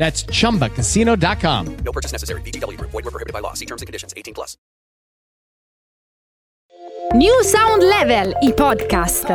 That's chumbacasino.com. No purchase necessary. VGW Group. Void were prohibited by law. See terms and conditions. 18 plus. New Sound Level, i podcast.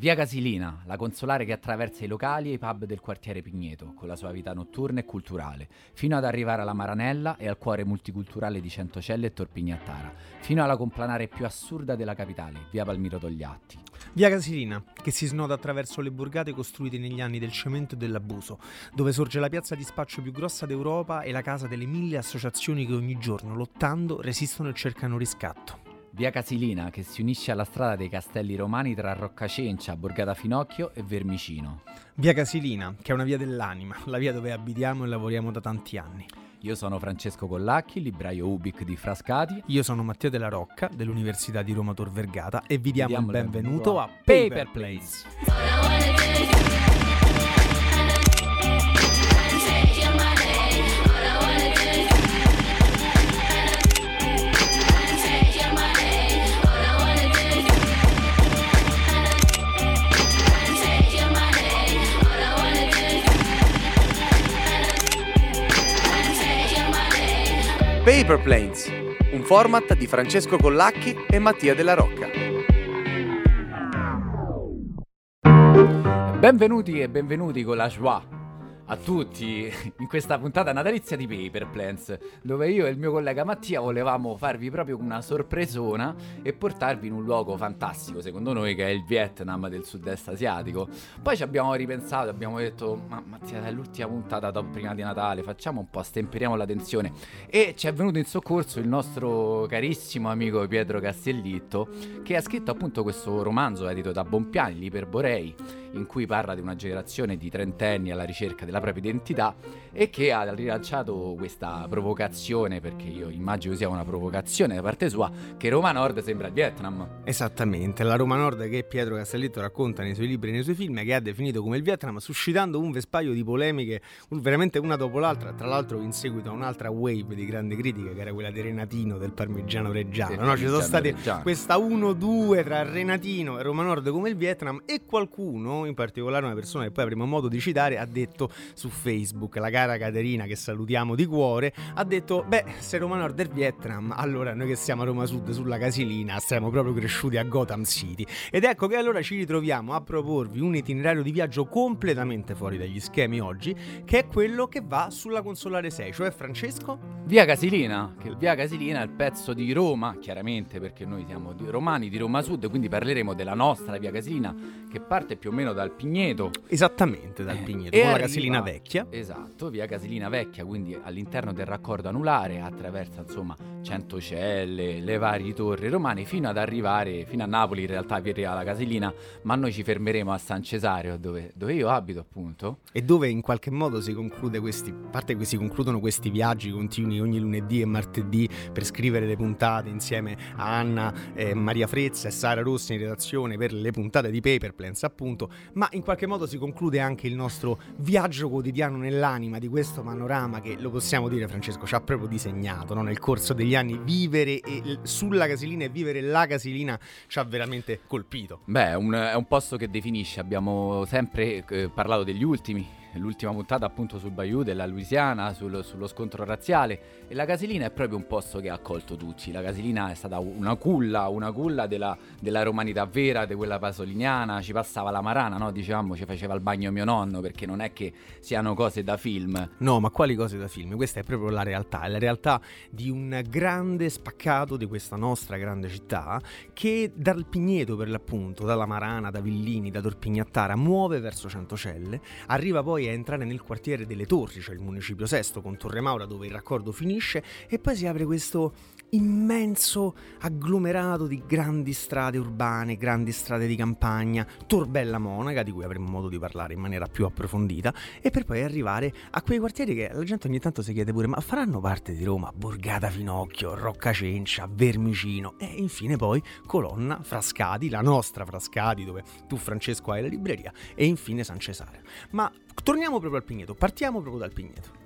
Via Casilina, la consolare che attraversa i locali e i pub del quartiere Pigneto, con la sua vita notturna e culturale, fino ad arrivare alla Maranella e al cuore multiculturale di Centocelle e Torpignattara, fino alla complanare più assurda della capitale, via Palmiro Togliatti. Via Casilina, che si snoda attraverso le borgate costruite negli anni del cemento e dell'abuso, dove sorge la piazza di spaccio più grossa d'Europa e la casa delle mille associazioni che ogni giorno, lottando, resistono e cercano riscatto. Via Casilina, che si unisce alla strada dei castelli romani tra Roccacencia, Borgata Finocchio e Vermicino. Via Casilina, che è una via dell'anima, la via dove abitiamo e lavoriamo da tanti anni. Io sono Francesco Collacchi, libraio Ubic di Frascati. Io sono Matteo della Rocca, dell'Università di Roma Tor Vergata e vi diamo, diamo il il benvenuto a benvenuto Paper a Planes. Paper Planes, un format di Francesco Collacchi e Mattia della Rocca. Benvenuti e benvenuti con la joie a tutti in questa puntata natalizia di Paper Plans, dove io e il mio collega Mattia volevamo farvi proprio una sorpresona e portarvi in un luogo fantastico, secondo noi, che è il Vietnam del sud-est asiatico. Poi ci abbiamo ripensato, abbiamo detto, ma Mattia, è l'ultima puntata prima di Natale, facciamo un po', stemperiamo la tensione. E ci è venuto in soccorso il nostro carissimo amico Pietro Castellitto, che ha scritto appunto questo romanzo edito da Bompiani, l'Iperborei, in cui parla di una generazione di trentenni alla ricerca della propria identità e che ha rilanciato questa provocazione, perché io immagino sia una provocazione da parte sua, che Roma Nord sembra il Vietnam. Esattamente, la Roma Nord che Pietro Castellitto racconta nei suoi libri e nei suoi film, che ha definito come il Vietnam, suscitando un vespaio di polemiche, veramente una dopo l'altra, tra l'altro in seguito a un'altra wave di grande critica, che era quella di Renatino del parmigiano reggiano. Del no? Ci sono state reggiano. questa 1-2 tra Renatino e Roma Nord come il Vietnam e qualcuno, in particolare una persona che poi avremo modo di citare, ha detto su Facebook, la cara Caterina che salutiamo di cuore, ha detto beh se Roma Nord è Vietnam allora noi che siamo a Roma Sud sulla Casilina siamo proprio cresciuti a Gotham City. Ed ecco che allora ci ritroviamo a proporvi un itinerario di viaggio completamente fuori dagli schemi oggi che è quello che va sulla consolare 6 cioè Francesco? Via Casilina, che via Casilina è il pezzo di Roma, chiaramente perché noi siamo di- romani di Roma Sud, quindi parleremo della nostra via Casilina che parte più o meno dal Pigneto. esattamente dal Eh, Pigneto con la arriva- Casilina vecchia Esatto, via Casilina Vecchia, quindi all'interno del raccordo anulare attraversa insomma Centocelle, le varie torri romane fino ad arrivare fino a Napoli in realtà via la Casilina, ma noi ci fermeremo a San Cesareo dove, dove io abito appunto. e dove in qualche modo si conclude questi, a parte che si concludono questi viaggi continui ogni lunedì e martedì per scrivere le puntate insieme a Anna, eh, Maria Frezza e Sara Rossi in redazione per le puntate di Paper Plans appunto, ma in qualche modo si conclude anche il nostro viaggio quotidiano nell'anima di questo panorama che lo possiamo dire Francesco ci ha proprio disegnato no? nel corso degli anni vivere e- sulla Casilina e vivere la Casilina ci ha veramente colpito. Beh, un, è un posto che definisce, abbiamo sempre eh, parlato degli ultimi, l'ultima puntata appunto sul Bayou della Louisiana, sul- sullo scontro razziale e la Casilina è proprio un posto che ha accolto tutti. La Casilina è stata una culla, una culla della, della romanità vera, di quella pasoliniana, ci passava la marana, no? Dicevamo ci faceva il bagno mio nonno perché non è che siano cose da film. No, ma quali cose da film? Questa è proprio la realtà, è la realtà di un grande spaccato di questa nostra grande città che dal Pigneto per l'appunto, dalla Marana, da Villini, da Torpignattara, muove verso Centocelle, arriva poi a entrare nel quartiere delle Torri, cioè il municipio sesto con Torre Maura dove il raccordo finisce e poi si apre questo immenso agglomerato di grandi strade urbane, grandi strade di campagna, Torbella Monaca, di cui avremo modo di parlare in maniera più approfondita, e per poi arrivare a quei quartieri che la gente ogni tanto si chiede pure, ma faranno parte di Roma? Borgata Finocchio, Roccacencia, Vermicino e infine poi Colonna, Frascati, la nostra Frascati dove tu Francesco hai la libreria e infine San Cesare. Ma torniamo proprio al Pigneto, partiamo proprio dal Pigneto.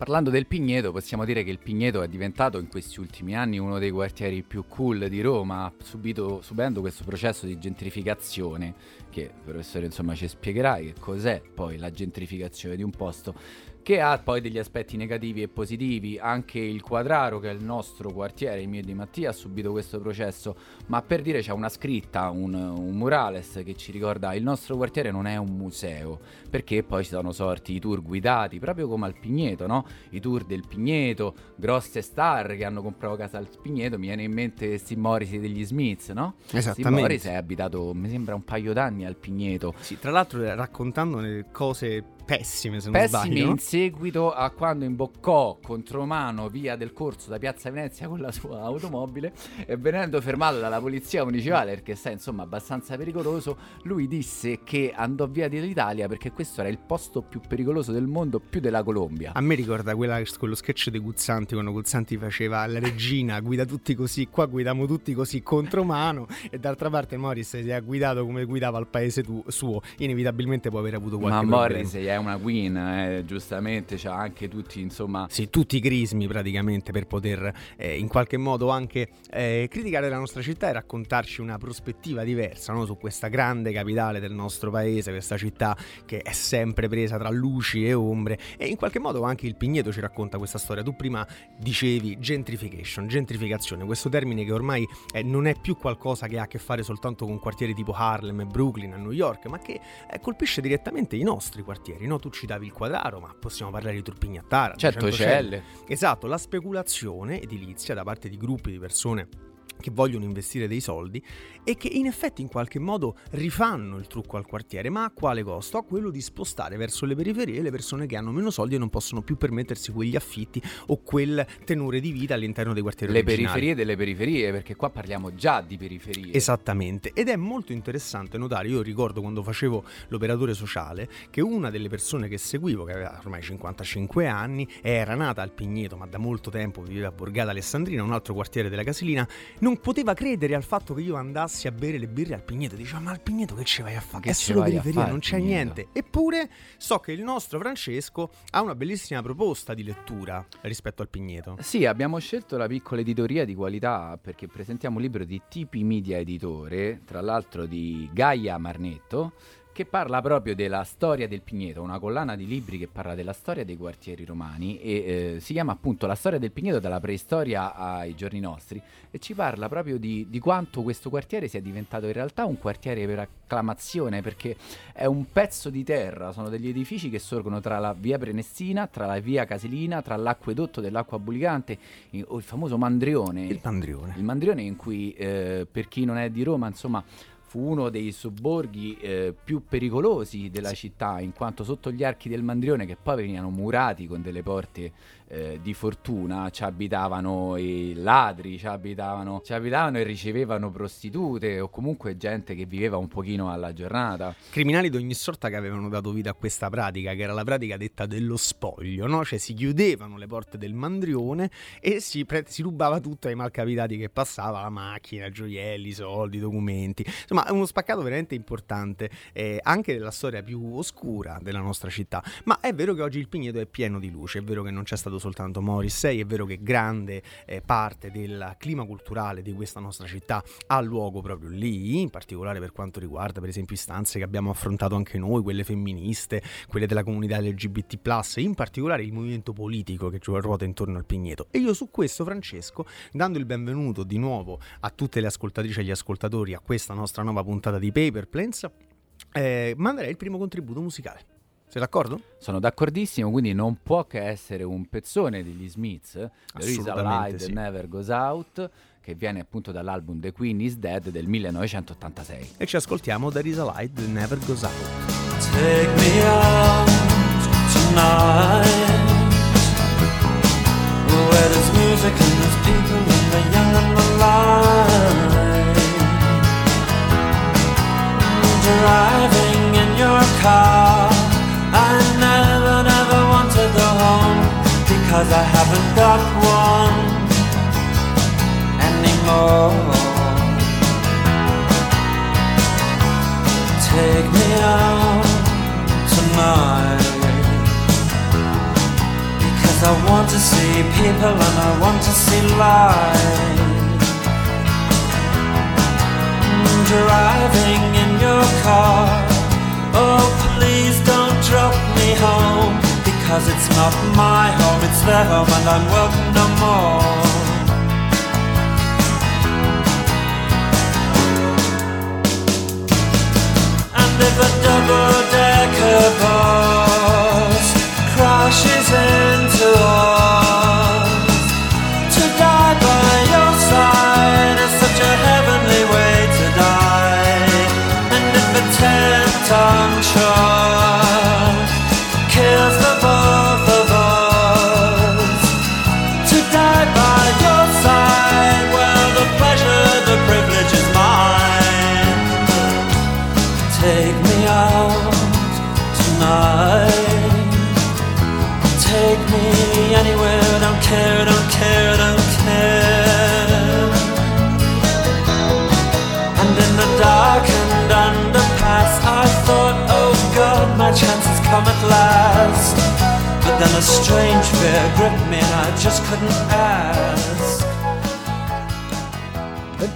Parlando del Pigneto, possiamo dire che il Pigneto è diventato in questi ultimi anni uno dei quartieri più cool di Roma, subito, subendo questo processo di gentrificazione, che professore insomma ci spiegherai che cos'è poi la gentrificazione di un posto, che ha poi degli aspetti negativi e positivi. Anche il Quadraro, che è il nostro quartiere, il mio di Mattia, ha subito questo processo, ma per dire c'è una scritta, un, un murales che ci ricorda il nostro quartiere non è un museo, perché poi ci sono sorti i tour guidati, proprio come al Pigneto, no? I tour del Pigneto, grosse star che hanno comprato casa al Pigneto, mi viene in mente Steve Morrissey degli Smiths, no? Steve Esattamente. Morrissey è abitato, mi sembra, un paio d'anni al Pigneto. Sì, tra l'altro eh, raccontando le cose pessime se non Pessimi sbaglio. in seguito a quando imboccò contromano via del corso da Piazza Venezia con la sua automobile e venendo fermato dalla polizia municipale perché sai insomma abbastanza pericoloso, lui disse che andò via dall'Italia perché questo era il posto più pericoloso del mondo, più della Colombia. A me ricorda quella- quello sketch dei Guzzanti quando Guzzanti faceva la regina, guida tutti così, qua guidiamo tutti così contromano e d'altra parte Morris si è guidato come guidava il paese tu- suo, inevitabilmente può aver avuto qualche Ma problema. Morrissey è una queen, eh, giustamente, c'ha anche tutti insomma Sì, tutti i crismi praticamente per poter eh, in qualche modo anche eh, criticare la nostra città e raccontarci una prospettiva diversa no? su questa grande capitale del nostro paese, questa città che è sempre presa tra luci e ombre e in qualche modo anche il Pigneto ci racconta questa storia. Tu prima dicevi gentrification, gentrificazione, questo termine che ormai eh, non è più qualcosa che ha a che fare soltanto con quartieri tipo Harlem e Brooklyn a New York, ma che eh, colpisce direttamente i nostri quartieri. No? Tu citavi il quadraro, ma possiamo parlare di Turpignattara, Certo. Celle. Esatto, la speculazione edilizia da parte di gruppi di persone che vogliono investire dei soldi e che in effetti in qualche modo rifanno il trucco al quartiere, ma a quale costo? A quello di spostare verso le periferie le persone che hanno meno soldi e non possono più permettersi quegli affitti o quel tenore di vita all'interno dei quartieri le originali. periferie delle periferie, perché qua parliamo già di periferie. Esattamente, ed è molto interessante notare, io ricordo quando facevo l'operatore sociale, che una delle persone che seguivo, che aveva ormai 55 anni, era nata al Pigneto, ma da molto tempo viveva a Borgata Alessandrina, un altro quartiere della Casilina, non poteva credere al fatto che io andassi a bere le birre al Pigneto, diceva ma al Pigneto che ci vai a fare? Che È solo periferia, non c'è Pigneto?" niente. Eppure so che il nostro Francesco ha una bellissima proposta di lettura rispetto al Pigneto. Sì, abbiamo scelto la piccola editoria di qualità perché presentiamo un libro di Tipi Media Editore, tra l'altro di Gaia Marnetto, che parla proprio della storia del Pigneto, una collana di libri che parla della storia dei quartieri romani e eh, si chiama appunto La storia del Pigneto dalla preistoria ai giorni nostri e ci parla proprio di, di quanto questo quartiere sia diventato in realtà un quartiere per acclamazione perché è un pezzo di terra, sono degli edifici che sorgono tra la via Prenestina, tra la via Casilina, tra l'acquedotto dell'acqua bulicante eh, o il famoso Mandrione. Il Pandrione. Il Mandrione in cui, eh, per chi non è di Roma, insomma, fu uno dei sobborghi eh, più pericolosi della città, in quanto sotto gli archi del Mandrione, che poi venivano murati con delle porte eh, di fortuna, ci abitavano i ladri, ci abitavano, ci abitavano e ricevevano prostitute o comunque gente che viveva un pochino alla giornata. criminali di ogni sorta che avevano dato vita a questa pratica, che era la pratica detta dello spoglio, no? Cioè si chiudevano le porte del mandrione e si, pre- si rubava tutto ai malcapitati che passava, la macchina, gioielli, soldi, documenti. Insomma, uno spaccato veramente importante, eh, anche della storia più oscura della nostra città. Ma è vero che oggi il Pigneto è pieno di luce, è vero che non c'è stato soltanto Morrissey, è vero che grande eh, parte del clima culturale di questa nostra città ha luogo proprio lì, in particolare per quanto riguarda per esempio istanze che abbiamo affrontato anche noi, quelle femministe, quelle della comunità LGBT+, in particolare il movimento politico che ruota intorno al Pigneto. E io su questo, Francesco, dando il benvenuto di nuovo a tutte le ascoltatrici e gli ascoltatori a questa nostra nuova puntata di Paper Planes, eh, manderei il primo contributo musicale. Sei d'accordo? Sono d'accordissimo, quindi non può che essere un pezzone degli Smiths, The Reason Light sì. Never Goes Out, che viene appunto dall'album The Queen is Dead del 1986. E ci ascoltiamo There is a Light That Never Goes Out. Take me out tonight Where there's music and there's people and the young and the light Driving in your car haven't got one anymore. Take me out tonight Because I want to see people and I want to see light. Driving in your car. Oh please don't drop me home Because it's not my home, it's their home and I'm welcome no more. And if a double-decker then a strange fear gripped me and I just couldn't ask.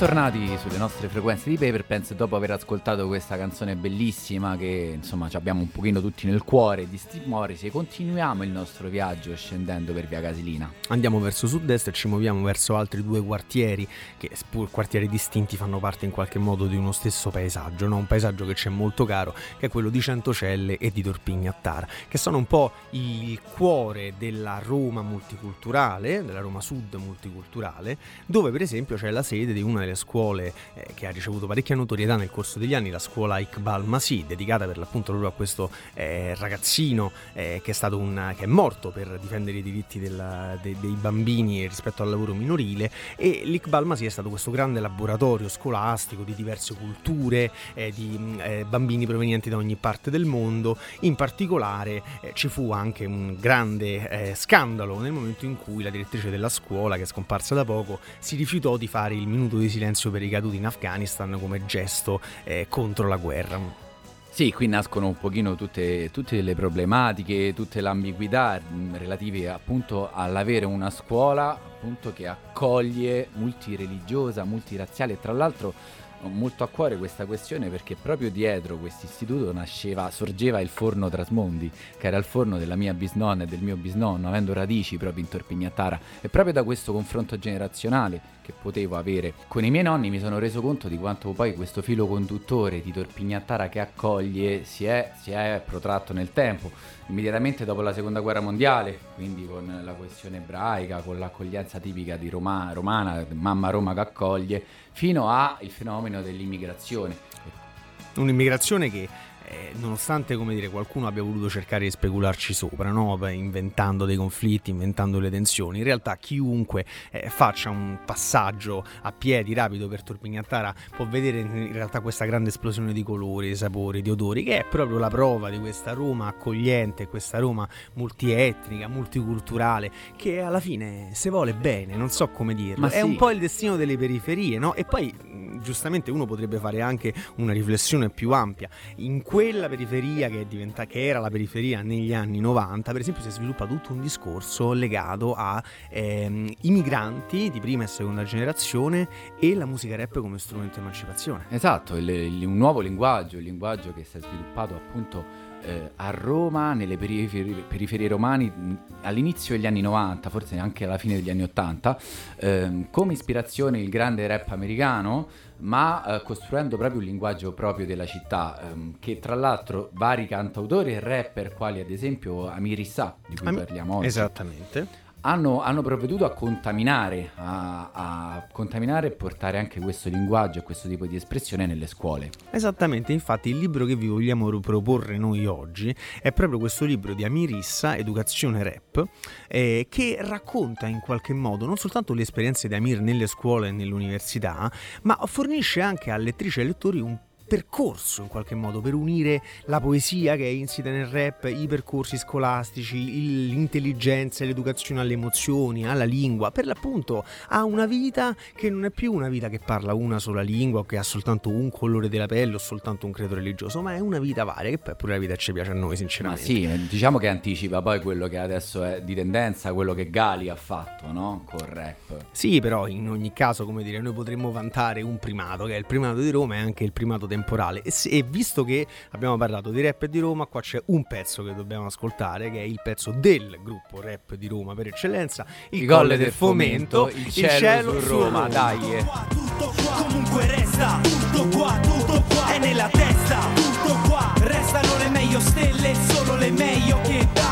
Bentornati sulle nostre frequenze di Paper Pants dopo aver ascoltato questa canzone bellissima che insomma abbiamo un pochino tutti nel cuore di Steve Morrissey continuiamo il nostro viaggio scendendo per via Casilina. Andiamo verso sud-est e ci muoviamo verso altri due quartieri che pur quartieri distinti fanno parte in qualche modo di uno stesso paesaggio, no? un paesaggio che ci è molto caro che è quello di Centocelle e di Torpignattara che sono un po' il cuore della Roma multiculturale, della Roma Sud multiculturale dove per esempio c'è la sede di una delle scuole eh, che ha ricevuto parecchia notorietà nel corso degli anni, la scuola Iqbal Masih, dedicata per l'appunto proprio a questo eh, ragazzino eh, che, è un, che è morto per difendere i diritti della, de, dei bambini rispetto al lavoro minorile. E l'Iqbal Masih è stato questo grande laboratorio scolastico di diverse culture, eh, di eh, bambini provenienti da ogni parte del mondo, in particolare ci fu anche un grande scandalo nel momento in cui la direttrice della scuola, che è scomparsa da poco, si rifiutò di fare il minuto di silenzio per i caduti in Afghanistan come gesto eh, contro la guerra. Sì, qui nascono un pochino tutte, tutte le problematiche, tutte le ambiguità mh, relative appunto all'avere una scuola appunto che accoglie multireligiosa, multirazziale e tra l'altro molto a cuore questa questione perché proprio dietro questo istituto nasceva, sorgeva il forno Trasmondi, che era il forno della mia bisnonna e del mio bisnonno, avendo radici proprio in Torpignattara. E proprio da questo confronto generazionale che potevo avere con i miei nonni mi sono reso conto di quanto poi questo filo conduttore di Torpignattara che accoglie si è, si è protratto nel tempo. Immediatamente dopo la seconda guerra mondiale, quindi con la questione ebraica, con l'accoglienza tipica di Roma, romana, mamma Roma che accoglie, fino al fenomeno dell'immigrazione. Un'immigrazione che eh, nonostante come dire, qualcuno abbia voluto cercare di specularci sopra, no? Beh, inventando dei conflitti, inventando le tensioni, in realtà chiunque eh, faccia un passaggio a piedi rapido per Torpignattara può vedere in realtà questa grande esplosione di colori, di sapori, di odori, che è proprio la prova di questa Roma accogliente, questa Roma multietnica, multiculturale, che alla fine se vuole bene, non so come dirlo, Ma è sì. un po' il destino delle periferie, no? E poi giustamente uno potrebbe fare anche una riflessione più ampia. In quella periferia che, diventa- che era la periferia negli anni 90, per esempio si è sviluppato tutto un discorso legato a ehm, migranti di prima e seconda generazione e la musica rap come strumento di emancipazione. Esatto, il- il- un nuovo linguaggio, il linguaggio che si è sviluppato appunto eh, a Roma, nelle periferi- periferie romane, all'inizio degli anni 90, forse anche alla fine degli anni 80, ehm, come ispirazione il grande rap americano, ma eh, costruendo proprio un linguaggio proprio della città, ehm, che tra l'altro vari cantautori e rapper, quali ad esempio Amir Issa, di cui Am- parliamo oggi, Esattamente. Hanno, hanno provveduto a contaminare, a, a contaminare e portare anche questo linguaggio e questo tipo di espressione nelle scuole. Esattamente, infatti il libro che vi vogliamo proporre noi oggi è proprio questo libro di Amirissa, Educazione Rap, eh, che racconta in qualche modo non soltanto le esperienze di Amir nelle scuole e nell'università, ma fornisce anche a lettrici e lettori un percorso in qualche modo per unire la poesia che è insita nel rap, i percorsi scolastici, l'intelligenza e l'educazione alle emozioni, alla lingua, per l'appunto a una vita che non è più una vita che parla una sola lingua o che ha soltanto un colore della pelle o soltanto un credo religioso, ma è una vita varia che poi pure la vita ci piace a noi Ma sinceramente. sì, eh, diciamo che anticipa poi quello che adesso è di tendenza, quello che Gali ha fatto, no? Col rap. Sì, però in ogni caso, come dire, noi potremmo vantare un primato, che è il primato di Roma e anche il primato temporale. E, se- e visto che abbiamo parlato di rap e di Roma, qua c'è un pezzo che dobbiamo ascoltare, che è il pezzo del gruppo rap di Roma per eccellenza, il, I Colle Colle del del Fomento, Fomento, il cielo su Roma, dai, eh. Comunque resta tutto qua, tutto qua è nella testa, tutto qua. Restano le meglio stelle, solo le meglio che dà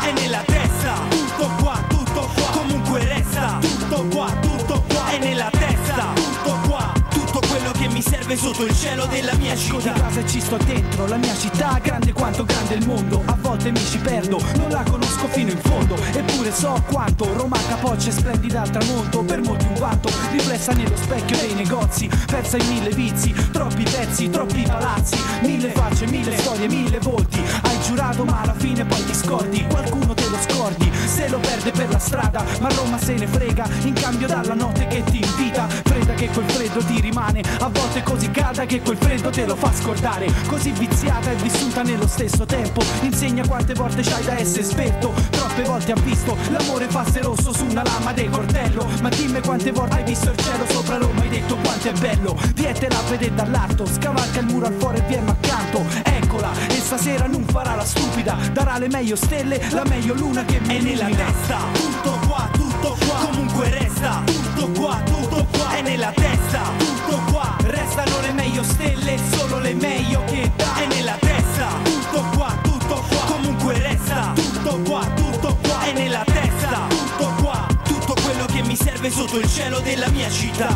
serve sotto il cielo della mia città. di casa ci sto dentro, la mia città grande quanto grande il mondo. A volte mi ci perdo, non la conosco fino in fondo. Eppure so quanto Roma capoccia e splendida al tramonto. Per molti un vanto, riflessa nello specchio dei negozi. Persa in mille vizi, troppi pezzi, troppi palazzi. Mille facce, mille storie, mille volti. Hai giurato ma alla fine poi ti scordi. Qualcuno te lo scordi, se lo perde per la strada. Ma Roma se ne frega, in cambio dalla notte che ti invita. Fredda che quel freddo ti rimane, a volte così calda che quel freddo te lo fa scordare. Così viziata e vissuta nello stesso tempo. Insegna quante volte c'hai da essere esperto. Troppe volte ha visto l'amore farsi rosso su una lama del cortello. Ma dimmi quante volte hai visto il cielo sopra Roma, hai detto quanto è bello. Vietela a vedere dall'alto, scavalca il muro al fuori e viene accanto. Eccola, e stasera non farà la stupida, darà le meglio stelle, la meglio luna che mi è nella testa. Tutto qua tutto qua. Comunque resta. Tutto qua tutto qua. È nella testa. Tutto qua. Restano le meglio stelle solo le meglio che dà è nella testa. Tutto qua tutto qua. Comunque resta. Tutto qua tutto qua. È nella testa. Tutto qua. Tutto quello che mi serve sotto il cielo della mia città.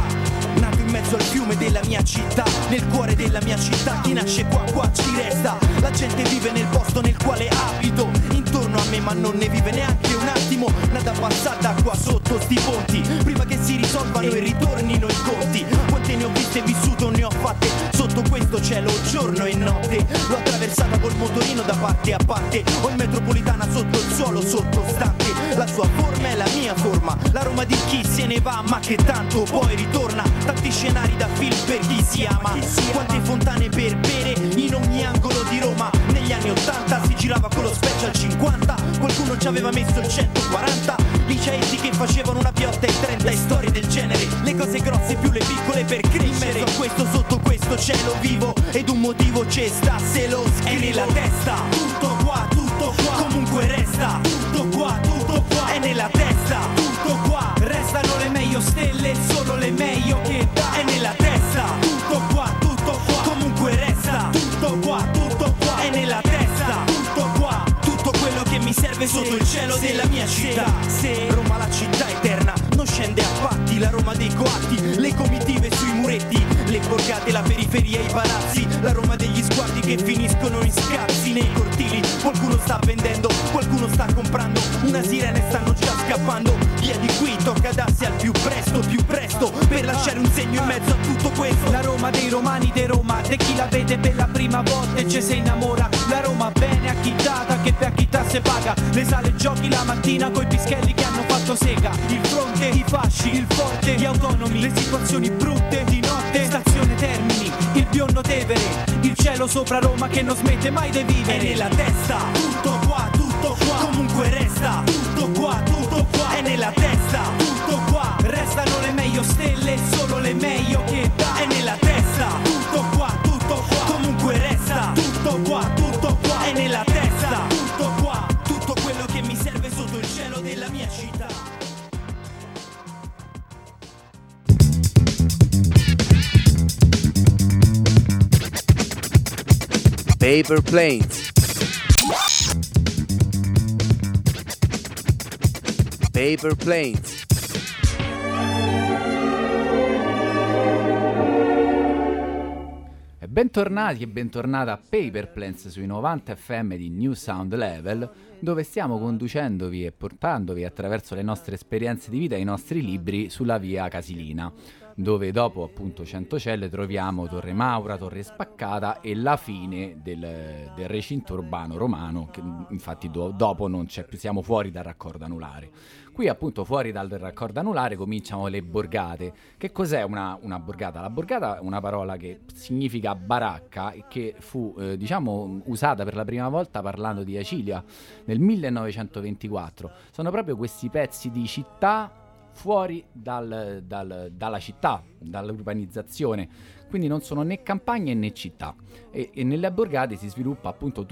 Nato in mezzo al fiume della mia città. Nel cuore della mia città. Chi nasce qua qua ci resta. La gente vive nel posto nel quale abito Intorno a me ma non ne vive neanche un attimo. Nada passata qua sotto sti ponti. Prima che si risolvano e ritornino i conti. Quante ne ho viste e vissuto ne ho fatte. Sotto questo cielo giorno e notte. L'ho attraversata col motorino da parte a parte. Ho in metropolitana sotto il suolo sottostante La sua forma è la mia forma. La Roma di chi se ne va ma che tanto poi ritorna. Tanti scenari da film per chi si ama. Quante fontane per bere in ogni angolo di Roma Negli anni 80 si girava con lo special 50 Qualcuno ci aveva messo il 140 Liceisti che facevano una piotta e 30 e storie del genere Le cose grosse più le piccole per crescere. In questo sotto questo cielo vivo Ed un motivo c'è sta se lo scrivo È nella testa. Tutto qua tutto qua Comunque resta. Tutto qua tutto qua È nella testa. Tutto qua Restano le meglio stelle solo le meglio che dà serve sotto il cielo della mia città. Se Roma la città eterna non scende a patti La Roma dei coatti, le comitive sui muretti Le borgate, la periferia, i palazzi La Roma degli sguardi che finiscono in scazzi Nei cortili qualcuno sta vendendo, qualcuno sta comprando Una sirena e stanno già scappando Via di qui tocca darsi al più presto, più presto Per lasciare un segno in mezzo a tutto questo La Roma dei romani di Roma, di chi la vede per la prima volta e ci si innamora. La Roma bene acchittata che per acchittare se paga. Le sale giochi la mattina coi pischelli che hanno fatto sega. Il fronte, i fasci, il forte, gli autonomi, le situazioni brutte biondo Tevere, il cielo sopra Roma che non smette mai di vivere. È nella testa, tutto qua, tutto qua. Comunque resta, tutto qua, tutto qua. È nella testa, tutto qua. Restano le meglio stelle, solo le meglio che dà. È nella testa, tutto qua, tutto qua. Comunque resta, tutto qua, tutto qua. È nella testa, Paper Planes. Paper Planes. Bentornati e bentornata a Paper Plans sui 90 FM di New Sound Level, dove stiamo conducendovi e portandovi attraverso le nostre esperienze di vita e i nostri libri sulla via Casilina, dove dopo appunto Centocelle troviamo Torre Maura, Torre Spaccata e la fine del, del recinto urbano romano, che infatti do- dopo non c'è più, siamo fuori dal raccordo anulare. Qui appunto fuori dal raccordo anulare cominciano le borgate. Che cos'è una, una borgata? La borgata è una parola che significa baracca e che fu eh, diciamo usata per la prima volta parlando di Acilia nel 1924. Sono proprio questi pezzi di città fuori dal- dal- dalla città, dall'urbanizzazione. Quindi non sono né campagne né città. E, e nelle borgate si sviluppa appunto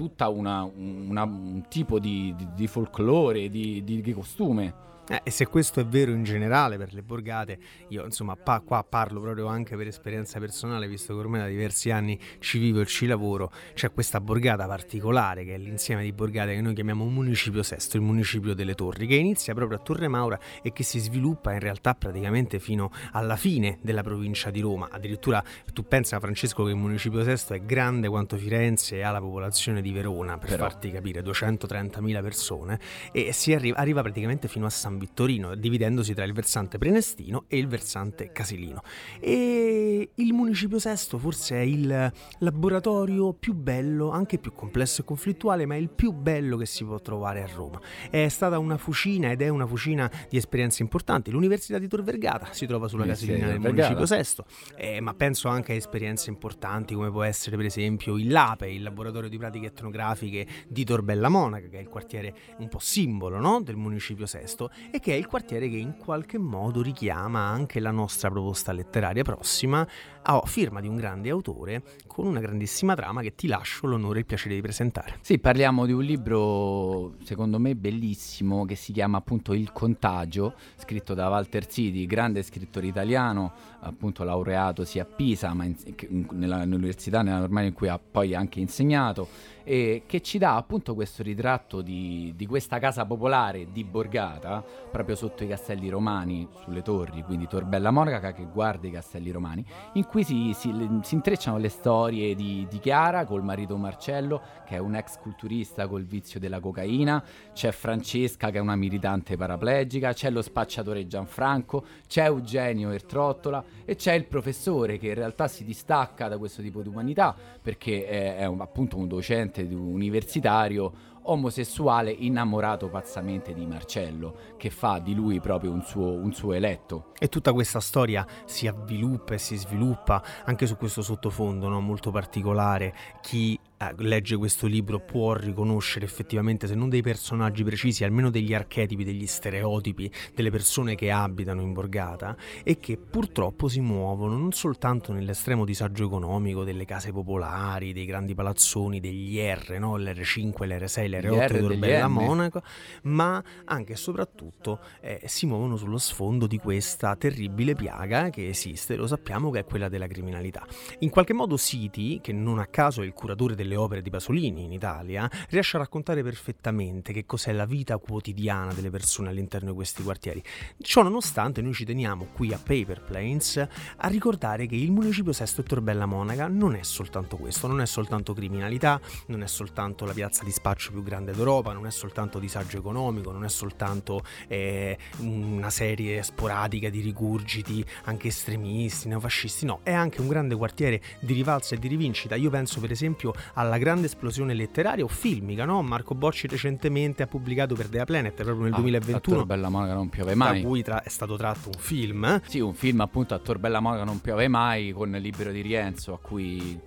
una- un tipo di, di- di folklore, di- di costume. Eh, e se questo è vero in generale per le borgate, io insomma pa- qua parlo proprio anche per esperienza personale, visto che ormai da diversi anni ci vivo e ci lavoro, c'è questa borgata particolare che è l'insieme di borgate che noi chiamiamo Municipio Sesto, il municipio delle Torri, che inizia proprio a Torre Maura e che si sviluppa in realtà praticamente fino alla fine della provincia di Roma. Addirittura tu pensa Francesco che il Municipio Sesto è grande quanto Firenze e ha la popolazione di Verona, per Però. farti capire, 230.000 persone e si arriva, arriva praticamente fino a San Vittorino, dividendosi tra il versante prenestino e il versante casilino. E il Municipio Sesto forse è il laboratorio più bello, anche più complesso e conflittuale, ma è il più bello che si può trovare a Roma. È stata una fucina ed è una fucina di esperienze importanti. L'Università di Tor Vergata si trova sulla casilina del Tor Vergata. Municipio Sesto, eh, ma penso anche a esperienze importanti come può essere per esempio il LAPE, il laboratorio di pratiche etnografiche di Torbella Monaca, che è il quartiere un po' simbolo no, del Municipio Sesto e che è il quartiere che in qualche modo richiama anche la nostra proposta letteraria prossima a firma di un grande autore con una grandissima trama che ti lascio l'onore e il piacere di presentare. Sì, parliamo di un libro secondo me bellissimo che si chiama appunto Il contagio, scritto da Walter Ziti, grande scrittore italiano, appunto laureato sia a Pisa, ma in- in- nella- nell'università nella normale in cui ha poi anche insegnato, e che ci dà appunto questo ritratto di, di questa casa popolare di Borgata, proprio sotto i castelli romani, sulle torri, quindi Torbella Monaca che guarda i castelli romani, in cui si, si- le- si intrecciano le storie di, di Chiara col marito Marcello, che è un ex culturista col vizio della cocaina, c'è Francesca che è una militante paraplegica, c'è lo spacciatore Gianfranco, c'è Eugenio Ertrottola e c'è il professore che in realtà si distacca da questo tipo di umanità perché è, è un- appunto un docente universitario omosessuale innamorato pazzamente di Marcello, che fa di lui proprio un suo, un suo eletto. E tutta questa storia si avviluppa e si sviluppa anche su questo sottofondo no, molto particolare. Chi legge questo libro può riconoscere effettivamente, se non dei personaggi precisi, almeno degli archetipi, degli stereotipi delle persone che abitano in borgata e che purtroppo si muovono non soltanto nell'estremo disagio economico delle case popolari, dei grandi palazzoni, degli R, no? l'R5, l'R6, Gli l'R8 R di M. Monaco, ma anche e soprattutto eh, si muovono sullo sfondo di questa terribile piaga che esiste, lo sappiamo che è quella della criminalità. In qualche modo Siti, che non a caso è il curatore delle opere di Pasolini in Italia, riesce a raccontare perfettamente che cos'è la vita quotidiana delle persone all'interno di questi quartieri. Ciò nonostante noi ci teniamo qui a Paper Planes a ricordare che il municipio Sesto e Torbella Monaca non è soltanto questo, non è soltanto criminalità, non è soltanto la piazza di spaccio più grande d'Europa, non è soltanto disagio economico, non è soltanto eh, una serie sporadica di rigurgiti anche estremisti, neofascisti, no, è anche un grande quartiere di rivalsa e di rivincita. Io penso per esempio alla grande esplosione letteraria o filmica, no? Marco Bocci recentemente ha pubblicato per Dea Planet proprio nel Ah, 2021 a Torbella Monaca non piove da mai. cui tra- è stato tratto un film. Sì, un film appunto a Torbella Monaca non piove mai con Libero di Rienzo a cui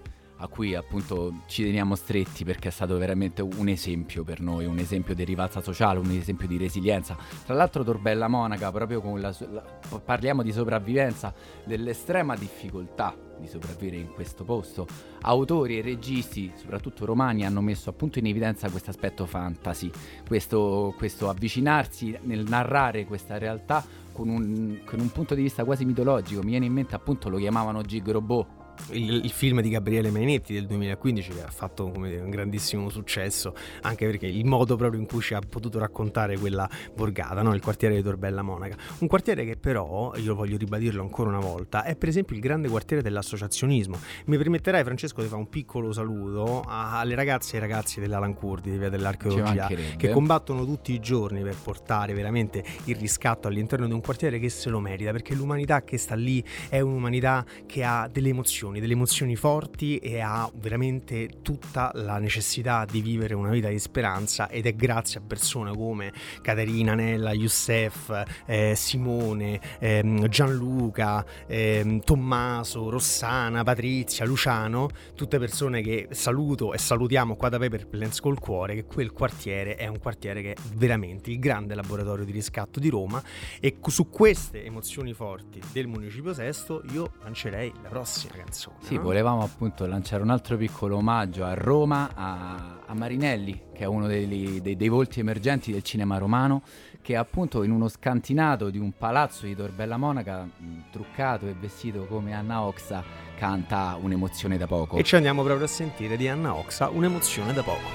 a cui appunto ci teniamo stretti perché è stato veramente un esempio per noi, un esempio di rivalsa sociale, un esempio di resilienza. Tra l'altro Torbella Monaca, proprio con la, la- parliamo di sopravvivenza, dell'estrema difficoltà di sopravvivere in questo posto. Autori e registi, soprattutto romani, hanno messo appunto in evidenza questo aspetto fantasy, questo, questo avvicinarsi nel narrare questa realtà con un, con un punto di vista quasi mitologico. Mi viene in mente appunto lo chiamavano Gig Robot. Il, il film di Gabriele Mainetti del 2015 che ha fatto come dire, un grandissimo successo anche perché il modo proprio in cui ci ha potuto raccontare quella borgata, no? il quartiere di Torbella Monaca. Un quartiere che però, io voglio ribadirlo ancora una volta, è per esempio il grande quartiere dell'associazionismo. Mi permetterai Francesco di fare un piccolo saluto alle ragazze e ai ragazzi dell'Alan Kurdi di Via dell'Archeologia che combattono tutti i giorni per portare veramente il riscatto all'interno di un quartiere che se lo merita perché l'umanità che sta lì è un'umanità che ha delle emozioni, delle emozioni forti e ha veramente tutta la necessità di vivere una vita di speranza ed è grazie a persone come Caterina, Nella, Youssef, eh, Simone, ehm, Gianluca, ehm, Tommaso, Rossana, Patrizia, Luciano, tutte persone che saluto e salutiamo qua da Paper Plans col cuore, che quel quartiere è un quartiere che è veramente il grande laboratorio di riscatto di Roma e su queste emozioni forti del Municipio Sesto io lancerei la prossima canzone. Sì, no? volevamo appunto lanciare un altro piccolo omaggio a Roma, a, a Marinelli, che è uno dei, dei- dei volti emergenti del cinema romano, che appunto in uno scantinato di un palazzo di Torbella Monaca, mh, truccato e vestito come Anna Oxa, canta un'emozione da poco. E ci andiamo proprio a sentire di Anna Oxa, un'emozione da poco.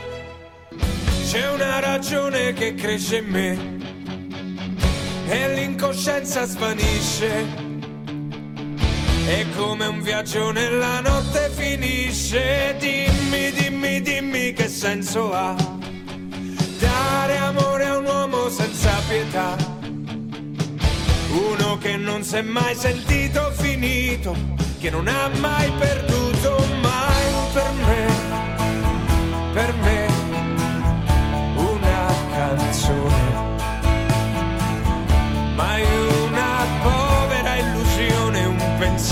C'è una ragione che cresce in me e l'incoscienza svanisce. È come un viaggio nella notte finisce. Dimmi, dimmi, dimmi che senso ha dare amore a un uomo senza pietà. Uno che non si è mai sentito finito, che non ha mai perduto mai per me, per me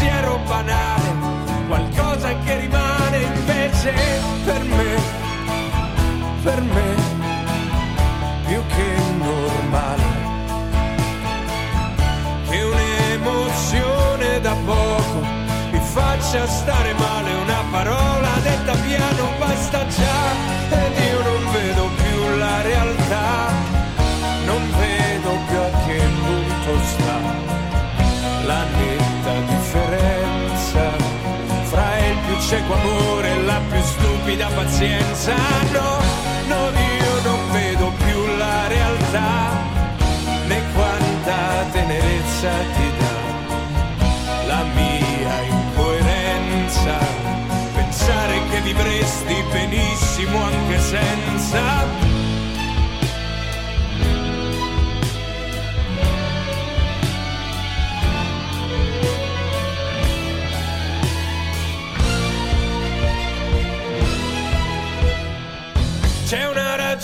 pensiero banale, qualcosa che rimane invece per me, per me, più che normale, che un'emozione da poco mi faccia stare male, una parola detta piano basta già cieco amore la più stupida pazienza. No, no, io non vedo più la realtà né quanta tenerezza ti dà la mia incoerenza. Pensare che vivresti benissimo anche senza.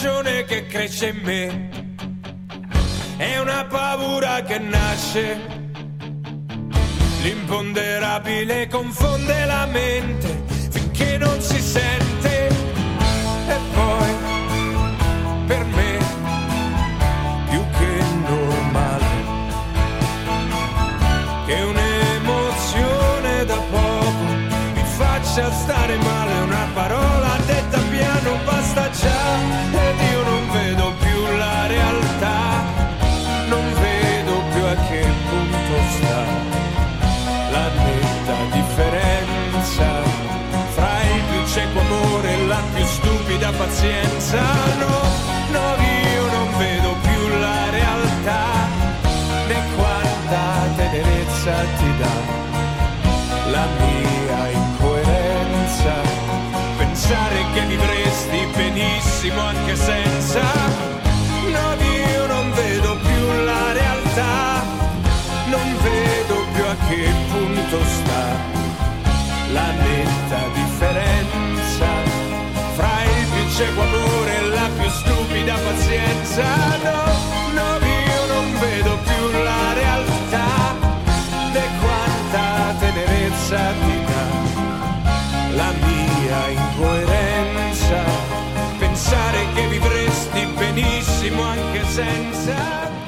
Ragione che cresce in me, è una paura che nasce. L'imponderabile confonde la mente finché non si sente. E poi, per me, pazienza. No, no, io non vedo più la realtà né quanta tenerezza ti dà la mia incoerenza. Pensare che vivresti benissimo anche senza. No, io non vedo più la realtà, non vedo più a che punto sta la netta cieco amore e la più stupida pazienza. No, no, io non vedo più la realtà né quanta tenerezza ti dà la mia incoerenza. Pensare che vivresti benissimo anche senza.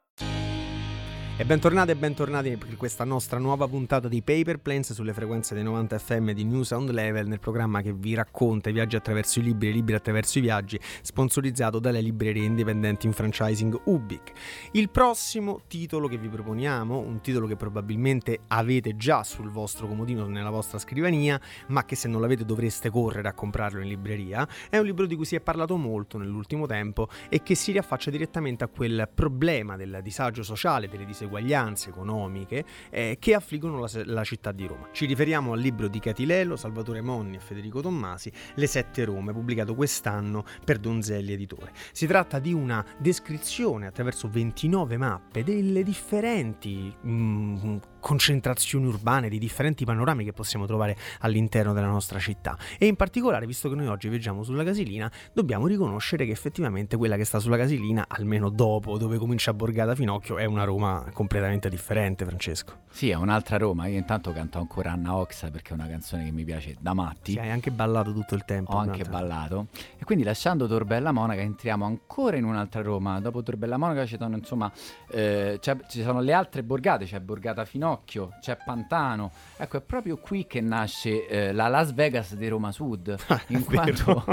E bentornati e bentornati per questa nostra nuova puntata di Paper Planes sulle frequenze dei 90 FM di New Sound Level nel programma che vi racconta i viaggi attraverso i libri e i libri attraverso i viaggi sponsorizzato dalle librerie indipendenti in franchising Ubic. Il prossimo titolo che vi proponiamo, un titolo che probabilmente avete già sul vostro comodino nella vostra scrivania ma che se non l'avete dovreste correre a comprarlo in libreria, è un libro di cui si è parlato molto nell'ultimo tempo e che si riaffaccia direttamente a quel problema del disagio sociale, delle diseguaglianze economiche eh, che affliggono la, la, città di Roma. Ci riferiamo al libro di Catilello, Salvatore Monni e Federico Tommasi, Le sette Rome, pubblicato quest'anno per Donzelli Editore. Si tratta di una descrizione attraverso 29 mappe delle differenti mh, concentrazioni urbane, di differenti panorami che possiamo trovare all'interno della nostra città. E in particolare, visto che noi oggi viaggiamo sulla Casilina, dobbiamo riconoscere che effettivamente quella che sta sulla Casilina, almeno dopo dove comincia Borgata Finocchio, è una Roma completamente differente, Francesco. Sì, è un'altra Roma. Io intanto canto ancora Anna Oxa perché è una canzone che mi piace da matti. Sì, hai anche ballato tutto il tempo. Ho anche ballato. E quindi lasciando Torbella Monaca entriamo ancora in un'altra Roma. Dopo Torbella Monaca ci sono, insomma, eh, ci sono le altre borgate, c'è Borgata Finocchio, c'è Pantano. Ecco, è proprio qui che nasce eh, la Las Vegas di Roma Sud, in quanto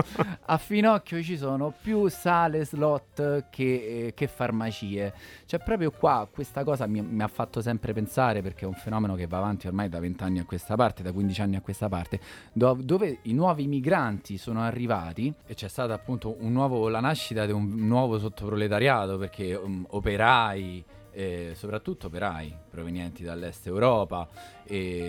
a Finocchio ci sono più sale, slot che, eh, che farmacie. C'è proprio qua questa cosa mi, mi, ha fatto sempre pensare perché è un fenomeno che va avanti ormai da 20 anni a questa parte, da 15 anni a questa parte, do, dove i nuovi migranti sono arrivati e c'è stata appunto un nuovo, la nascita di un nuovo sottoproletariato perché um, operai, eh, soprattutto operai provenienti dall'est Europa,